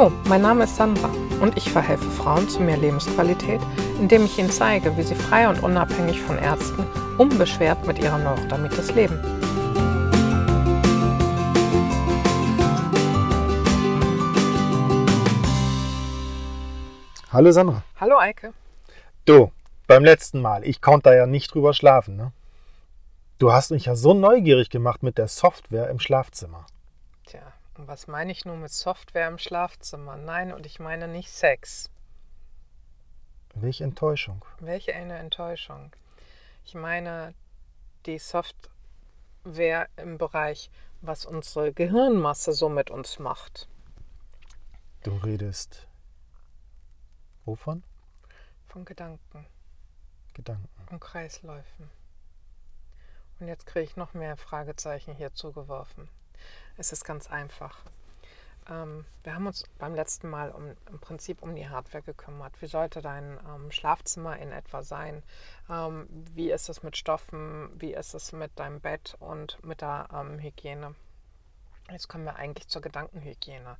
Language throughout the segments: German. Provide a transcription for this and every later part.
Hallo, mein Name ist Sandra und ich verhelfe Frauen zu mehr Lebensqualität, indem ich ihnen zeige, wie sie frei und unabhängig von Ärzten unbeschwert mit ihrer Neurodermitis leben. Hallo Sandra. Hallo Eike. Du, beim letzten Mal, ich konnte da ja nicht drüber schlafen, ne? Du hast mich ja so neugierig gemacht mit der Software im Schlafzimmer. Und was meine ich nun mit Software im Schlafzimmer? Nein, und ich meine nicht Sex. Welche Enttäuschung. Welche eine Enttäuschung. Ich meine die Software im Bereich, was unsere Gehirnmasse so mit uns macht. Du redest. Wovon? Von Gedanken Gedanken. und Kreisläufen. Und jetzt kriege ich noch mehr Fragezeichen hier zugeworfen. Es ist ganz einfach. Ähm, wir haben uns beim letzten Mal um, im Prinzip um die Hardware gekümmert. Wie sollte dein ähm, Schlafzimmer in etwa sein? Ähm, wie ist es mit Stoffen? Wie ist es mit deinem Bett und mit der ähm, Hygiene? Jetzt kommen wir eigentlich zur Gedankenhygiene.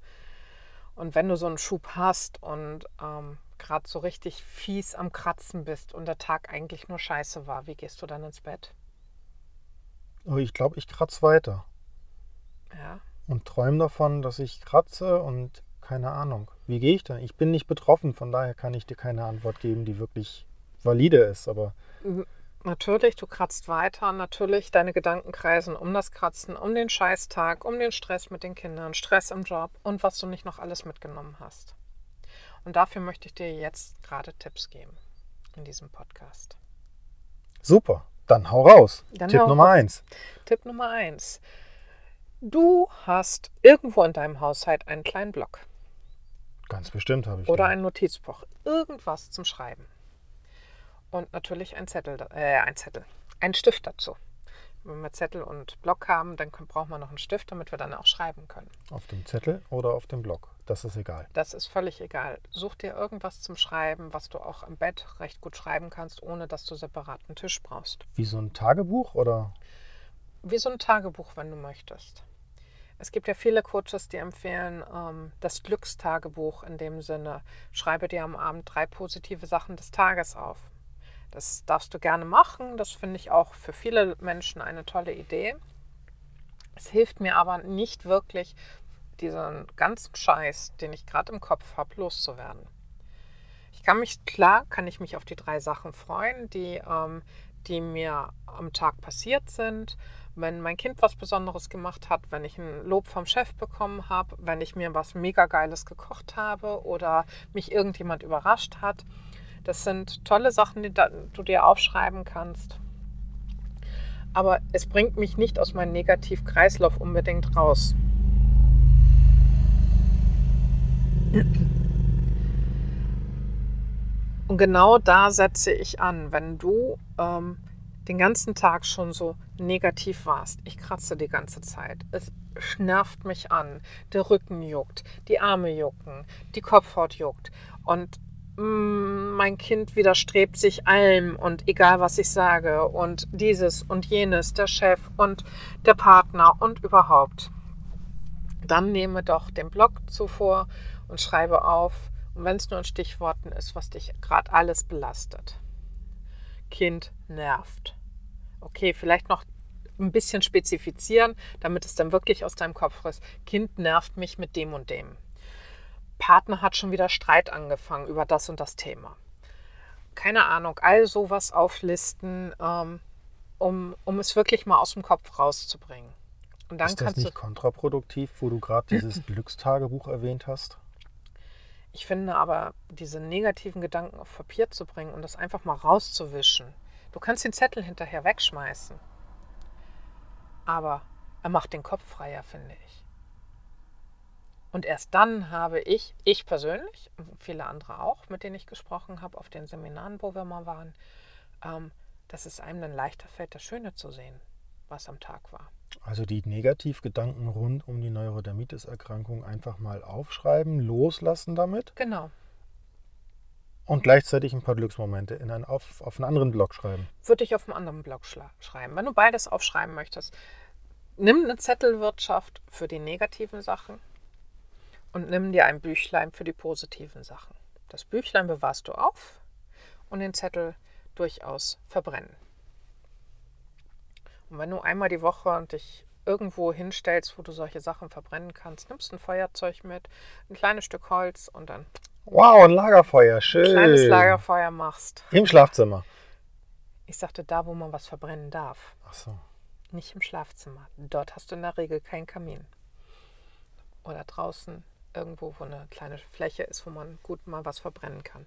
Und wenn du so einen Schub hast und ähm, gerade so richtig fies am Kratzen bist und der Tag eigentlich nur scheiße war, wie gehst du dann ins Bett? Oh, ich glaube, ich kratze weiter. Ja, Und träume davon, dass ich kratze und keine Ahnung. Wie gehe ich dann? Ich bin nicht betroffen, von daher kann ich dir keine Antwort geben, die wirklich valide ist. Aber Natürlich, du kratzt weiter. Natürlich, deine Gedanken kreisen um das Kratzen, um den Scheißtag, um den Stress mit den Kindern, Stress im Job und was du nicht noch alles mitgenommen hast. Und dafür möchte ich dir jetzt gerade Tipps geben in diesem Podcast. super, dann hau raus. Dann Tipp hau Nummer raus. eins. Tipp Nummer eins: Du hast irgendwo in deinem Haushalt einen kleinen Block Ganz bestimmt habe ich. oder den. ein Notizbuch, irgendwas zum Schreiben. Und natürlich ein Zettel, äh, ein Zettel, ein Stift dazu. Wenn wir Zettel und Block haben, dann können, brauchen wir noch einen Stift, damit wir dann auch schreiben können. Auf dem Zettel oder auf dem Block. Das ist egal. Das ist völlig egal. Such dir irgendwas zum Schreiben, was du auch im Bett recht gut schreiben kannst, ohne dass du separaten Tisch brauchst. Wie so ein Tagebuch oder? Wie so ein Tagebuch, wenn du möchtest. Es gibt ja viele Coaches, die empfehlen ähm, das Glückstagebuch in dem Sinne. Schreibe dir am Abend drei positive Sachen des Tages auf. Das darfst du gerne machen. Das finde ich auch für viele Menschen eine tolle Idee. Es hilft mir aber nicht wirklich, diesen ganzen Scheiß, den ich gerade im Kopf habe, loszuwerden. Ich kann mich, klar, kann ich mich auf die drei Sachen freuen, die, ähm, die mir am Tag passiert sind. Wenn mein Kind was Besonderes gemacht hat, wenn ich ein Lob vom Chef bekommen habe, wenn ich mir was mega Geiles gekocht habe oder mich irgendjemand überrascht hat. Das sind tolle Sachen, die du dir aufschreiben kannst. Aber es bringt mich nicht aus meinem Negativkreislauf unbedingt raus. Und genau da setze ich an, wenn du ähm, den ganzen Tag schon so negativ warst. Ich kratze die ganze Zeit. Es nervt mich an. Der Rücken juckt, die Arme jucken, die Kopfhaut juckt. Und mm, mein Kind widerstrebt sich allem und egal was ich sage und dieses und jenes, der Chef und der Partner und überhaupt. Dann nehme doch den Block zuvor und schreibe auf, und wenn es nur in Stichworten ist, was dich gerade alles belastet. Kind nervt. Okay, vielleicht noch ein bisschen spezifizieren, damit es dann wirklich aus deinem Kopf ist. Kind nervt mich mit dem und dem. Partner hat schon wieder Streit angefangen über das und das Thema. Keine Ahnung, all sowas auflisten, ähm, um, um es wirklich mal aus dem Kopf rauszubringen. Und dann ist das nicht du. kontraproduktiv, wo du gerade dieses Glückstagebuch erwähnt hast? Ich finde aber, diese negativen Gedanken auf Papier zu bringen und das einfach mal rauszuwischen. Du kannst den Zettel hinterher wegschmeißen. Aber er macht den Kopf freier, finde ich. Und erst dann habe ich, ich persönlich, und viele andere auch, mit denen ich gesprochen habe, auf den Seminaren, wo wir mal waren, ähm, dass es einem dann leichter fällt, das Schöne zu sehen, was am Tag war. Also die Negativgedanken rund um die Neurodermitis-Erkrankung einfach mal aufschreiben, loslassen damit Genau. Und gleichzeitig ein paar Glücksmomente in einen, auf, auf einen anderen Blog schreiben. würde ich auf einem anderen Blog schreiben. Wenn du beides aufschreiben möchtest, nimm eine Zettelwirtschaft für die negativen Sachen und nimm dir ein Büchlein für die positiven Sachen. Das Büchlein bewahrst du auf und den Zettel durchaus verbrennen. Und wenn du einmal die Woche dich irgendwo hinstellst, wo du solche Sachen verbrennen kannst, nimmst ein Feuerzeug mit, ein kleines Stück Holz und dann Wow, ein Lagerfeuer, schön. ein kleines Lagerfeuer machst. Im Schlafzimmer. Ich sagte da, wo man was verbrennen darf, Ach so. nicht im Schlafzimmer. Dort hast du in der Regel keinen Kamin. Oder draußen irgendwo, wo eine kleine Fläche ist, wo man gut mal was verbrennen kann.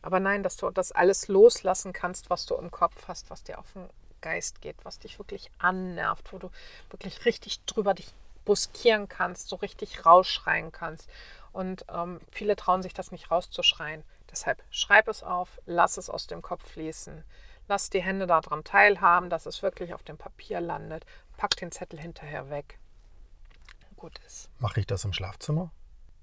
Aber nein, dass du das alles loslassen kannst, was du im Kopf hast, was dir auf den Geist geht, was dich wirklich annervt, wo du wirklich richtig drüber dich buskieren kannst, so richtig rausschreien kannst. Und ähm, viele trauen sich das nicht rauszuschreien. Deshalb schreib es auf, lass es aus dem Kopf fließen, lass die Hände daran teilhaben, dass es wirklich auf dem Papier landet. Pack den Zettel hinterher weg. Gut ist. Mache ich das im Schlafzimmer?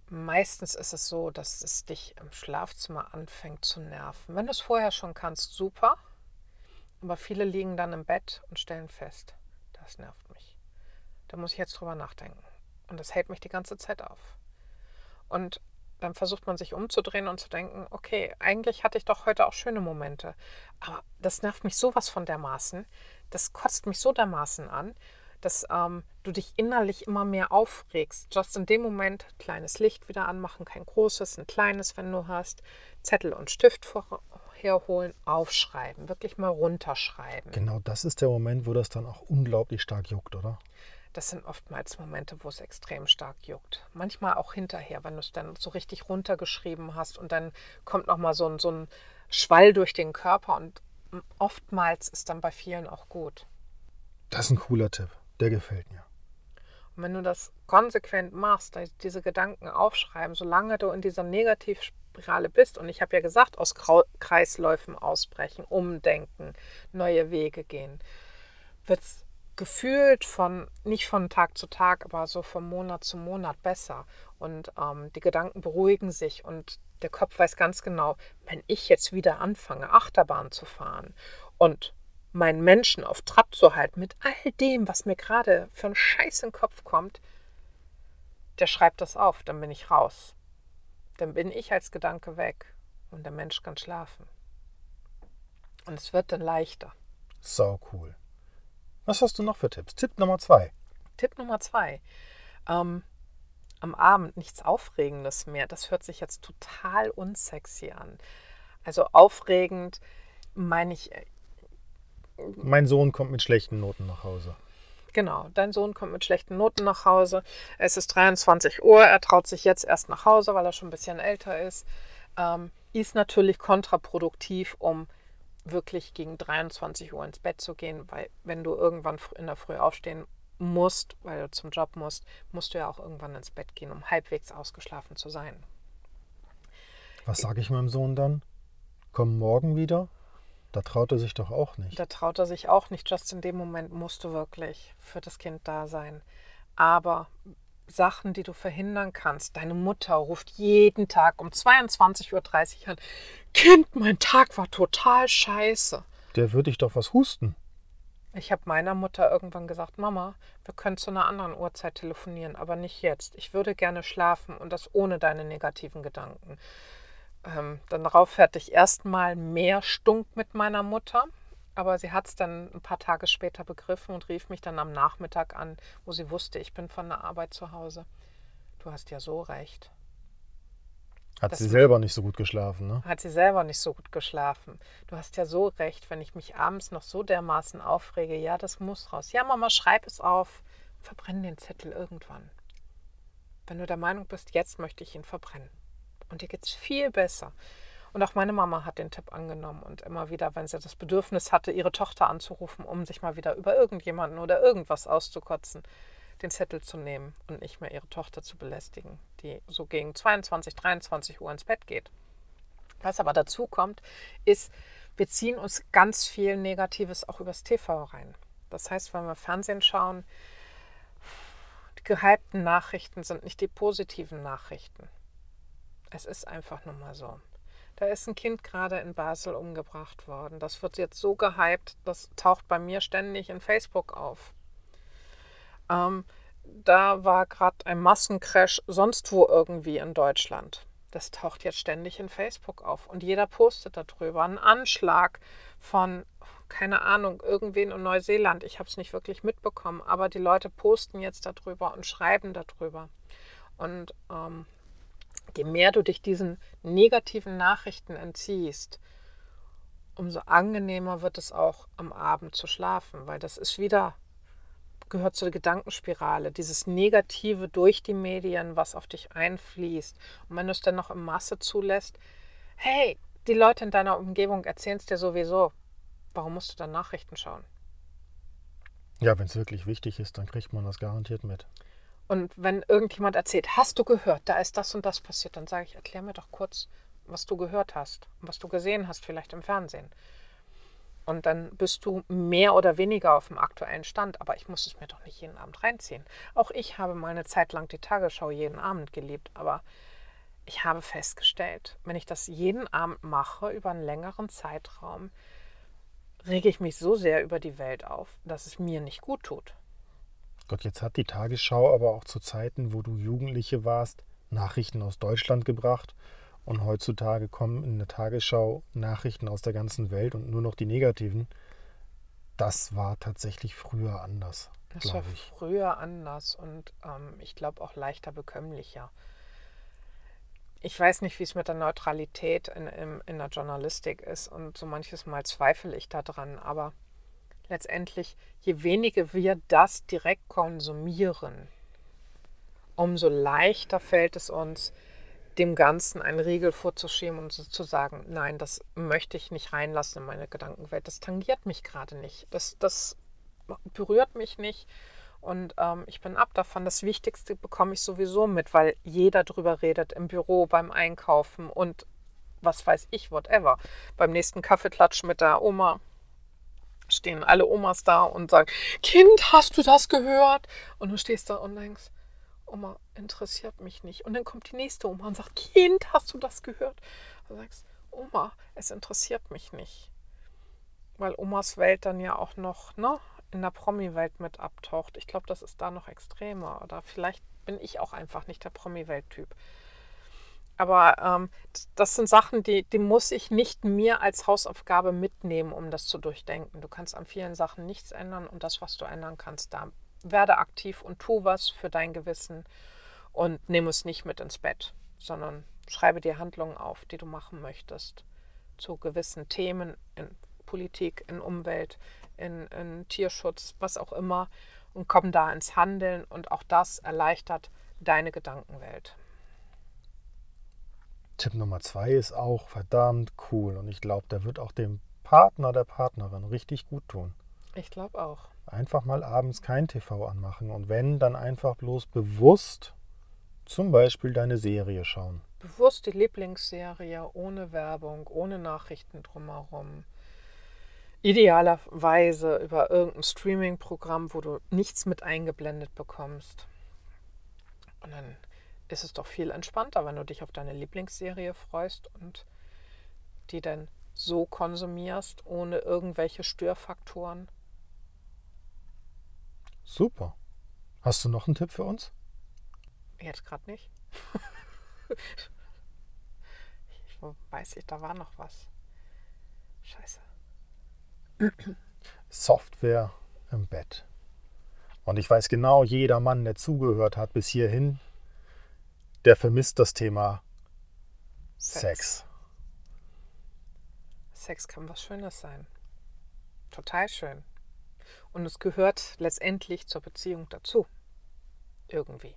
Meistens ist es so, dass es dich im Schlafzimmer anfängt zu nerven. Wenn du es vorher schon kannst, super. Aber viele liegen dann im Bett und stellen fest, das nervt mich. Da muss ich jetzt drüber nachdenken. Und das hält mich die ganze Zeit auf. Und dann versucht man sich umzudrehen und zu denken, okay, eigentlich hatte ich doch heute auch schöne Momente. Aber das nervt mich sowas von dermaßen. Das kotzt mich so dermaßen an, dass ähm, du dich innerlich immer mehr aufregst. Just in dem Moment kleines Licht wieder anmachen, kein großes, ein kleines, wenn du hast. Zettel und Stift herholen, aufschreiben, wirklich mal runterschreiben. Genau das ist der Moment, wo das dann auch unglaublich stark juckt, oder? Das sind oftmals Momente, wo es extrem stark juckt. Manchmal auch hinterher, wenn du es dann so richtig runtergeschrieben hast und dann kommt nochmal so ein, so ein Schwall durch den Körper und oftmals ist dann bei vielen auch gut. Das ist ein cooler Tipp. Der gefällt mir. Und wenn du das konsequent machst, diese Gedanken aufschreiben, solange du in dieser Negativspirale bist, und ich habe ja gesagt, aus Kreisläufen ausbrechen, umdenken, neue Wege gehen, wird es gefühlt von, nicht von Tag zu Tag, aber so von Monat zu Monat besser. Und ähm, die Gedanken beruhigen sich und der Kopf weiß ganz genau, wenn ich jetzt wieder anfange, Achterbahn zu fahren und meinen Menschen auf Trab zu halten mit all dem, was mir gerade für einen Scheiß in den Kopf kommt, der schreibt das auf, dann bin ich raus. Dann bin ich als Gedanke weg und der Mensch kann schlafen. Und es wird dann leichter. So cool. Was hast du noch für Tipps? Tipp Nummer zwei. Tipp Nummer zwei. Ähm, am Abend nichts Aufregendes mehr. Das hört sich jetzt total unsexy an. Also aufregend meine ich. Äh, mein Sohn kommt mit schlechten Noten nach Hause. Genau, dein Sohn kommt mit schlechten Noten nach Hause. Es ist 23 Uhr, er traut sich jetzt erst nach Hause, weil er schon ein bisschen älter ist. Ähm, ist natürlich kontraproduktiv, um wirklich gegen 23 Uhr ins Bett zu gehen, weil wenn du irgendwann in der Früh aufstehen musst, weil du zum Job musst, musst du ja auch irgendwann ins Bett gehen, um halbwegs ausgeschlafen zu sein. Was sage ich meinem Sohn dann? Komm morgen wieder? Da traut er sich doch auch nicht. Da traut er sich auch nicht. Just in dem Moment musst du wirklich für das Kind da sein. Aber Sachen, die du verhindern kannst. Deine Mutter ruft jeden Tag um 22.30 Uhr an. Kind, mein Tag war total scheiße. Der würde ich doch was husten. Ich habe meiner Mutter irgendwann gesagt, Mama, wir können zu einer anderen Uhrzeit telefonieren, aber nicht jetzt. Ich würde gerne schlafen und das ohne deine negativen Gedanken. Ähm, dann darauf hatte ich erstmal mehr Stunk mit meiner Mutter. Aber sie hat es dann ein paar Tage später begriffen und rief mich dann am Nachmittag an, wo sie wusste, ich bin von der Arbeit zu Hause. Du hast ja so recht. Hat sie selber nicht so gut geschlafen, ne? Hat sie selber nicht so gut geschlafen. Du hast ja so recht, wenn ich mich abends noch so dermaßen aufrege, ja, das muss raus. Ja, Mama, schreib es auf. Verbrenn den Zettel irgendwann. Wenn du der Meinung bist, jetzt möchte ich ihn verbrennen. Und dir geht es viel besser. Und auch meine Mama hat den Tipp angenommen und immer wieder, wenn sie das Bedürfnis hatte, ihre Tochter anzurufen, um sich mal wieder über irgendjemanden oder irgendwas auszukotzen, den Zettel zu nehmen und nicht mehr ihre Tochter zu belästigen, die so gegen 22, 23 Uhr ins Bett geht. Was aber dazu kommt, ist, wir ziehen uns ganz viel Negatives auch übers TV rein. Das heißt, wenn wir Fernsehen schauen, die gehypten Nachrichten sind nicht die positiven Nachrichten. Es ist einfach nur mal so. Da ist ein Kind gerade in Basel umgebracht worden. Das wird jetzt so gehypt, das taucht bei mir ständig in Facebook auf. Ähm, da war gerade ein Massencrash sonst wo irgendwie in Deutschland. Das taucht jetzt ständig in Facebook auf und jeder postet darüber. Ein Anschlag von, keine Ahnung, irgendwen in Neuseeland. Ich habe es nicht wirklich mitbekommen, aber die Leute posten jetzt darüber und schreiben darüber. Und ähm, je mehr du dich diesen negativen Nachrichten entziehst, umso angenehmer wird es auch am Abend zu schlafen, weil das ist wieder gehört zur Gedankenspirale, dieses Negative durch die Medien, was auf dich einfließt. Und wenn du es dann noch in Masse zulässt, hey, die Leute in deiner Umgebung erzählen es dir sowieso. Warum musst du dann Nachrichten schauen? Ja, wenn es wirklich wichtig ist, dann kriegt man das garantiert mit. Und wenn irgendjemand erzählt, hast du gehört, da ist das und das passiert, dann sage ich, erklär mir doch kurz, was du gehört hast und was du gesehen hast, vielleicht im Fernsehen. Und dann bist du mehr oder weniger auf dem aktuellen Stand. Aber ich muss es mir doch nicht jeden Abend reinziehen. Auch ich habe mal eine Zeit lang die Tagesschau jeden Abend geliebt. Aber ich habe festgestellt, wenn ich das jeden Abend mache, über einen längeren Zeitraum, rege ich mich so sehr über die Welt auf, dass es mir nicht gut tut. Gott, jetzt hat die Tagesschau aber auch zu Zeiten, wo du Jugendliche warst, Nachrichten aus Deutschland gebracht und heutzutage kommen in der Tagesschau Nachrichten aus der ganzen Welt und nur noch die negativen. Das war tatsächlich früher anders. Das war ich. früher anders und ähm, ich glaube auch leichter bekömmlicher. Ich weiß nicht, wie es mit der Neutralität in, in, in der Journalistik ist und so manches Mal zweifle ich daran, aber letztendlich, je weniger wir das direkt konsumieren, umso leichter fällt es uns, dem Ganzen einen Riegel vorzuschieben und zu sagen, nein, das möchte ich nicht reinlassen in meine Gedankenwelt. Das tangiert mich gerade nicht. Das, das berührt mich nicht. Und ähm, ich bin ab davon. Das Wichtigste bekomme ich sowieso mit, weil jeder drüber redet im Büro, beim Einkaufen und was weiß ich, whatever. Beim nächsten Kaffeeklatsch mit der Oma stehen alle Omas da und sagen, Kind, hast du das gehört? Und du stehst da und denkst, Oma interessiert mich nicht. Und dann kommt die nächste Oma und sagt, Kind, hast du das gehört? Und sagst, Oma, es interessiert mich nicht. Weil Omas Welt dann ja auch noch ne, in der Promi-Welt mit abtaucht. Ich glaube, das ist da noch extremer. Oder vielleicht bin ich auch einfach nicht der Promi-Welt-Typ. Aber ähm, das sind Sachen, die, die muss ich nicht mir als Hausaufgabe mitnehmen, um das zu durchdenken. Du kannst an vielen Sachen nichts ändern und das, was du ändern kannst, da werde aktiv und tu was für dein Gewissen und nimm es nicht mit ins Bett, sondern schreibe dir Handlungen auf, die du machen möchtest zu gewissen Themen in Politik, in Umwelt, in, in Tierschutz, was auch immer und komm da ins Handeln und auch das erleichtert deine Gedankenwelt. Tipp Nummer zwei ist auch verdammt cool und ich glaube, der wird auch dem Partner der Partnerin richtig gut tun. Ich glaube auch. Einfach mal abends kein TV anmachen und wenn, dann einfach bloß bewusst zum Beispiel deine Serie schauen. Bewusst die Lieblingsserie ohne Werbung, ohne Nachrichten drumherum. Idealerweise über irgendein Streaming-Programm, wo du nichts mit eingeblendet bekommst. Und dann ist es doch viel entspannter, wenn du dich auf deine Lieblingsserie freust und die dann so konsumierst, ohne irgendwelche Störfaktoren. Super. Hast du noch einen Tipp für uns? Jetzt gerade nicht. ich weiß ich, da war noch was. Scheiße. Software im Bett. Und ich weiß genau, jeder Mann, der zugehört hat bis hierhin, der vermisst das Thema Sex. Sex. Sex kann was Schönes sein. Total schön. Und es gehört letztendlich zur Beziehung dazu. Irgendwie.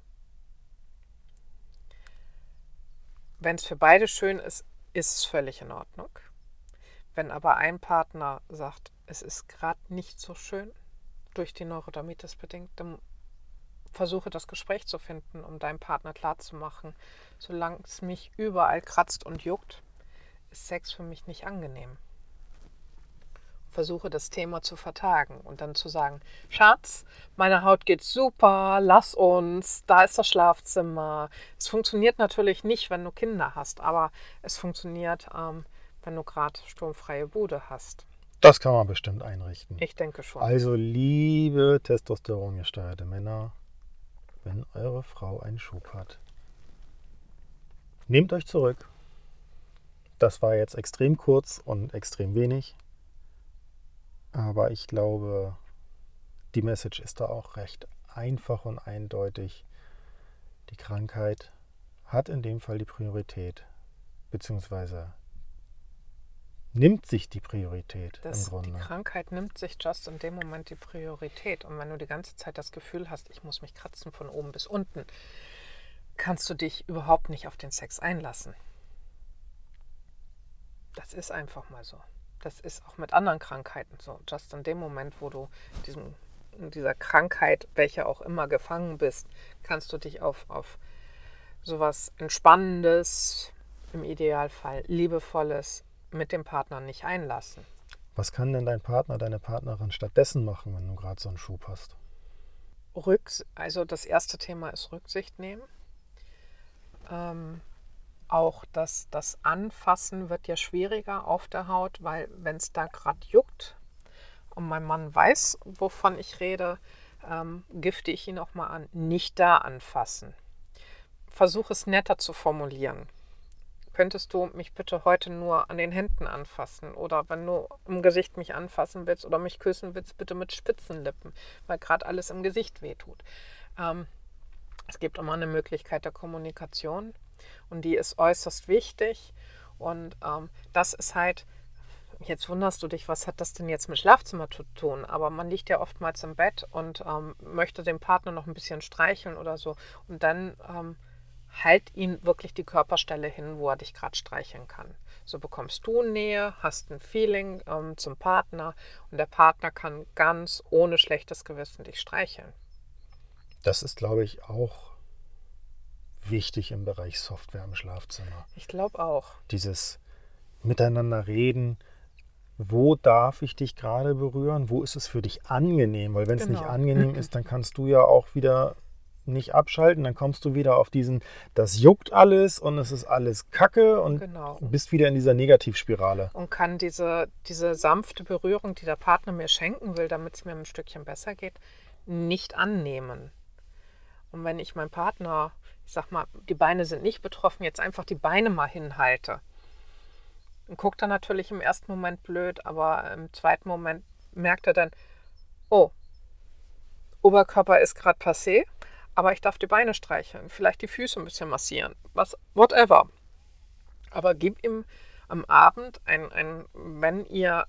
Wenn es für beide schön ist, ist es völlig in Ordnung. Wenn aber ein Partner sagt, es ist gerade nicht so schön, durch die Neurodermitis bedingt, dann versuche das Gespräch zu finden, um deinem Partner klarzumachen, solange es mich überall kratzt und juckt, ist Sex für mich nicht angenehm versuche das Thema zu vertagen und dann zu sagen, Schatz, meine Haut geht super, lass uns, da ist das Schlafzimmer. Es funktioniert natürlich nicht, wenn du Kinder hast, aber es funktioniert, ähm, wenn du gerade sturmfreie Bude hast. Das kann man bestimmt einrichten. Ich denke schon. Also liebe testosterongesteuerte Männer, wenn eure Frau einen Schub hat. Nehmt euch zurück. Das war jetzt extrem kurz und extrem wenig. Aber ich glaube, die Message ist da auch recht einfach und eindeutig. Die Krankheit hat in dem Fall die Priorität, beziehungsweise nimmt sich die Priorität Das, im Grunde. die Krankheit nimmt sich just in dem Moment die Priorität. Und wenn du die ganze Zeit das Gefühl hast, ich muss mich kratzen von oben bis unten, kannst du dich überhaupt nicht auf den Sex einlassen. Das ist einfach mal so. Das ist auch mit anderen Krankheiten so. Just in dem Moment, wo du diesem, in dieser Krankheit, welche auch immer, gefangen bist, kannst du dich auf, auf sowas Entspannendes, im Idealfall Liebevolles mit dem Partner nicht einlassen. Was kann denn dein Partner, deine Partnerin stattdessen machen, wenn du gerade so einen Schub hast? Rücks also das erste Thema ist Rücksicht nehmen. Ähm, auch das, das Anfassen wird ja schwieriger auf der Haut, weil wenn es da gerade juckt und mein Mann weiß, wovon ich rede, ähm, gifte ich ihn auch mal an. Nicht da anfassen. Versuche es netter zu formulieren. Könntest du mich bitte heute nur an den Händen anfassen? Oder wenn du im Gesicht mich anfassen willst oder mich küssen willst, bitte mit spitzen Lippen, weil gerade alles im Gesicht wehtut. Ähm, es gibt immer eine Möglichkeit der Kommunikation und die ist äußerst wichtig. Und ähm, das ist halt, jetzt wunderst du dich, was hat das denn jetzt mit Schlafzimmer zu tun? Aber man liegt ja oftmals im Bett und ähm, möchte den Partner noch ein bisschen streicheln oder so. Und dann ähm, halt ihm wirklich die Körperstelle hin, wo er dich gerade streicheln kann. So bekommst du Nähe, hast ein Feeling ähm, zum Partner und der Partner kann ganz ohne schlechtes Gewissen dich streicheln. Das ist, glaube ich, auch wichtig im Bereich Software im Schlafzimmer. Ich glaube auch. Dieses Miteinander reden. Wo darf ich dich gerade berühren? Wo ist es für dich angenehm? Weil wenn es nicht Genau. angenehm ist, dann kannst du ja auch wieder nicht abschalten. Dann kommst du wieder auf diesen, das juckt alles und es ist alles Kacke und Genau. bist wieder in dieser Negativspirale. und kann diese, diese sanfte Berührung, die der Partner mir schenken will, damit es mir ein Stückchen besser geht, nicht annehmen. Und wenn ich meinem Partner, ich sag mal, die Beine sind nicht betroffen, jetzt einfach die Beine mal hinhalte, dann guckt er natürlich im ersten Moment blöd, aber im zweiten Moment merkt er dann, oh, Oberkörper ist gerade passé, aber ich darf die Beine streicheln, vielleicht die Füße ein bisschen massieren, was, whatever. Aber gib ihm am Abend, ein, ein, wenn ihr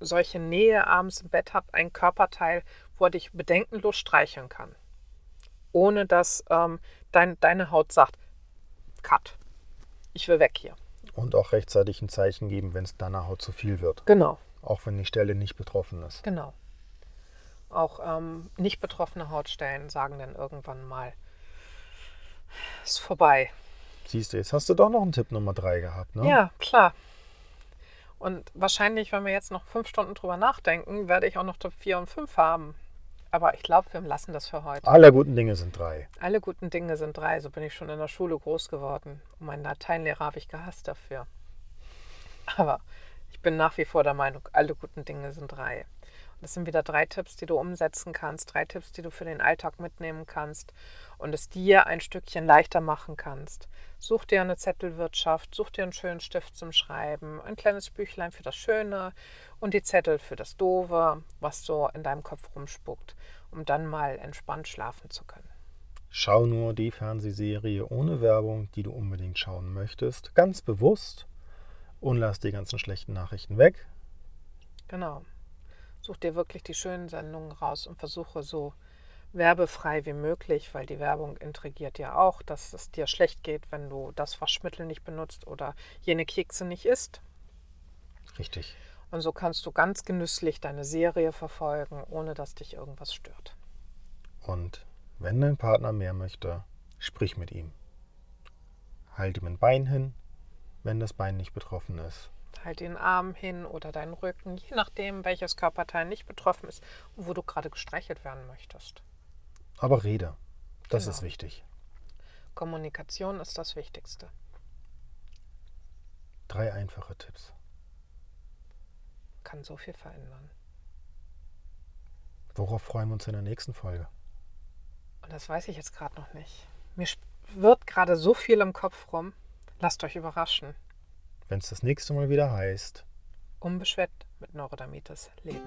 solche Nähe abends im Bett habt, ein Körperteil, wo er dich bedenkenlos streicheln kann. Ohne dass ähm, dein, deine Haut sagt, cut, ich will weg hier. Und auch rechtzeitig ein Zeichen geben, wenn es deiner Haut zu viel wird. Genau, Auch wenn die Stelle nicht betroffen ist. genau. Auch ähm, nicht betroffene Hautstellen sagen dann irgendwann mal, ist vorbei. Siehst du, jetzt hast du doch noch einen Tipp Nummer drei gehabt, ne? Ja, klar. Und wahrscheinlich, wenn wir jetzt noch fünf Stunden drüber nachdenken, werde ich auch noch Top 4 und 5 haben. Aber ich glaube, wir lassen das für heute. Alle guten Dinge sind drei. Alle guten Dinge sind drei. So bin ich schon in der Schule groß geworden. Und meinen Lateinlehrer habe ich gehasst dafür. Aber ich bin nach wie vor der Meinung, alle guten Dinge sind drei. Das sind wieder drei Tipps, die du umsetzen kannst, drei Tipps, die du für den Alltag mitnehmen kannst und es dir ein Stückchen leichter machen kannst. Such dir eine Zettelwirtschaft, such dir einen schönen Stift zum Schreiben, ein kleines Büchlein für das Schöne und die Zettel für das Doofe, was so in deinem Kopf rumspuckt, um dann mal entspannt schlafen zu können. Schau nur die Fernsehserie ohne Werbung, die du unbedingt schauen möchtest, ganz bewusst und lass die ganzen schlechten Nachrichten weg. Genau. Such dir wirklich die schönen Sendungen raus und versuche so werbefrei wie möglich, weil die Werbung intrigiert ja auch, dass es dir schlecht geht, wenn du das Waschmittel nicht benutzt oder jene Kekse nicht isst. Richtig. Und so kannst du ganz genüsslich deine Serie verfolgen, ohne dass dich irgendwas stört. Und wenn dein Partner mehr möchte, sprich mit ihm. Halt ihm ein Bein hin, wenn das Bein nicht betroffen ist. Halt den Arm hin oder deinen Rücken, je nachdem, welches Körperteil nicht betroffen ist und wo du gerade gestreichelt werden möchtest. Aber rede. Das Genau. ist wichtig. Kommunikation ist das Wichtigste. Drei einfache Tipps. Kann so viel verändern. Worauf freuen wir uns in der nächsten Folge? Und das weiß ich jetzt gerade noch nicht. Mir wird gerade so viel im Kopf rum. Lasst euch überraschen. Wenn es das nächste Mal wieder heißt. Unbeschwert mit Neurodermitis leben.